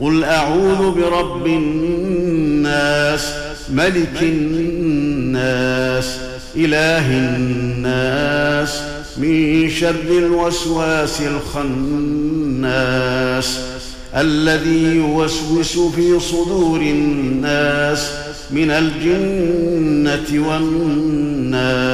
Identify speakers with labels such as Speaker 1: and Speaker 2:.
Speaker 1: قل أعوذ برب الناس ملك الناس إله الناس من شر الوسواس الخناس الذي يوسوس في صدور الناس من الجنة والناس.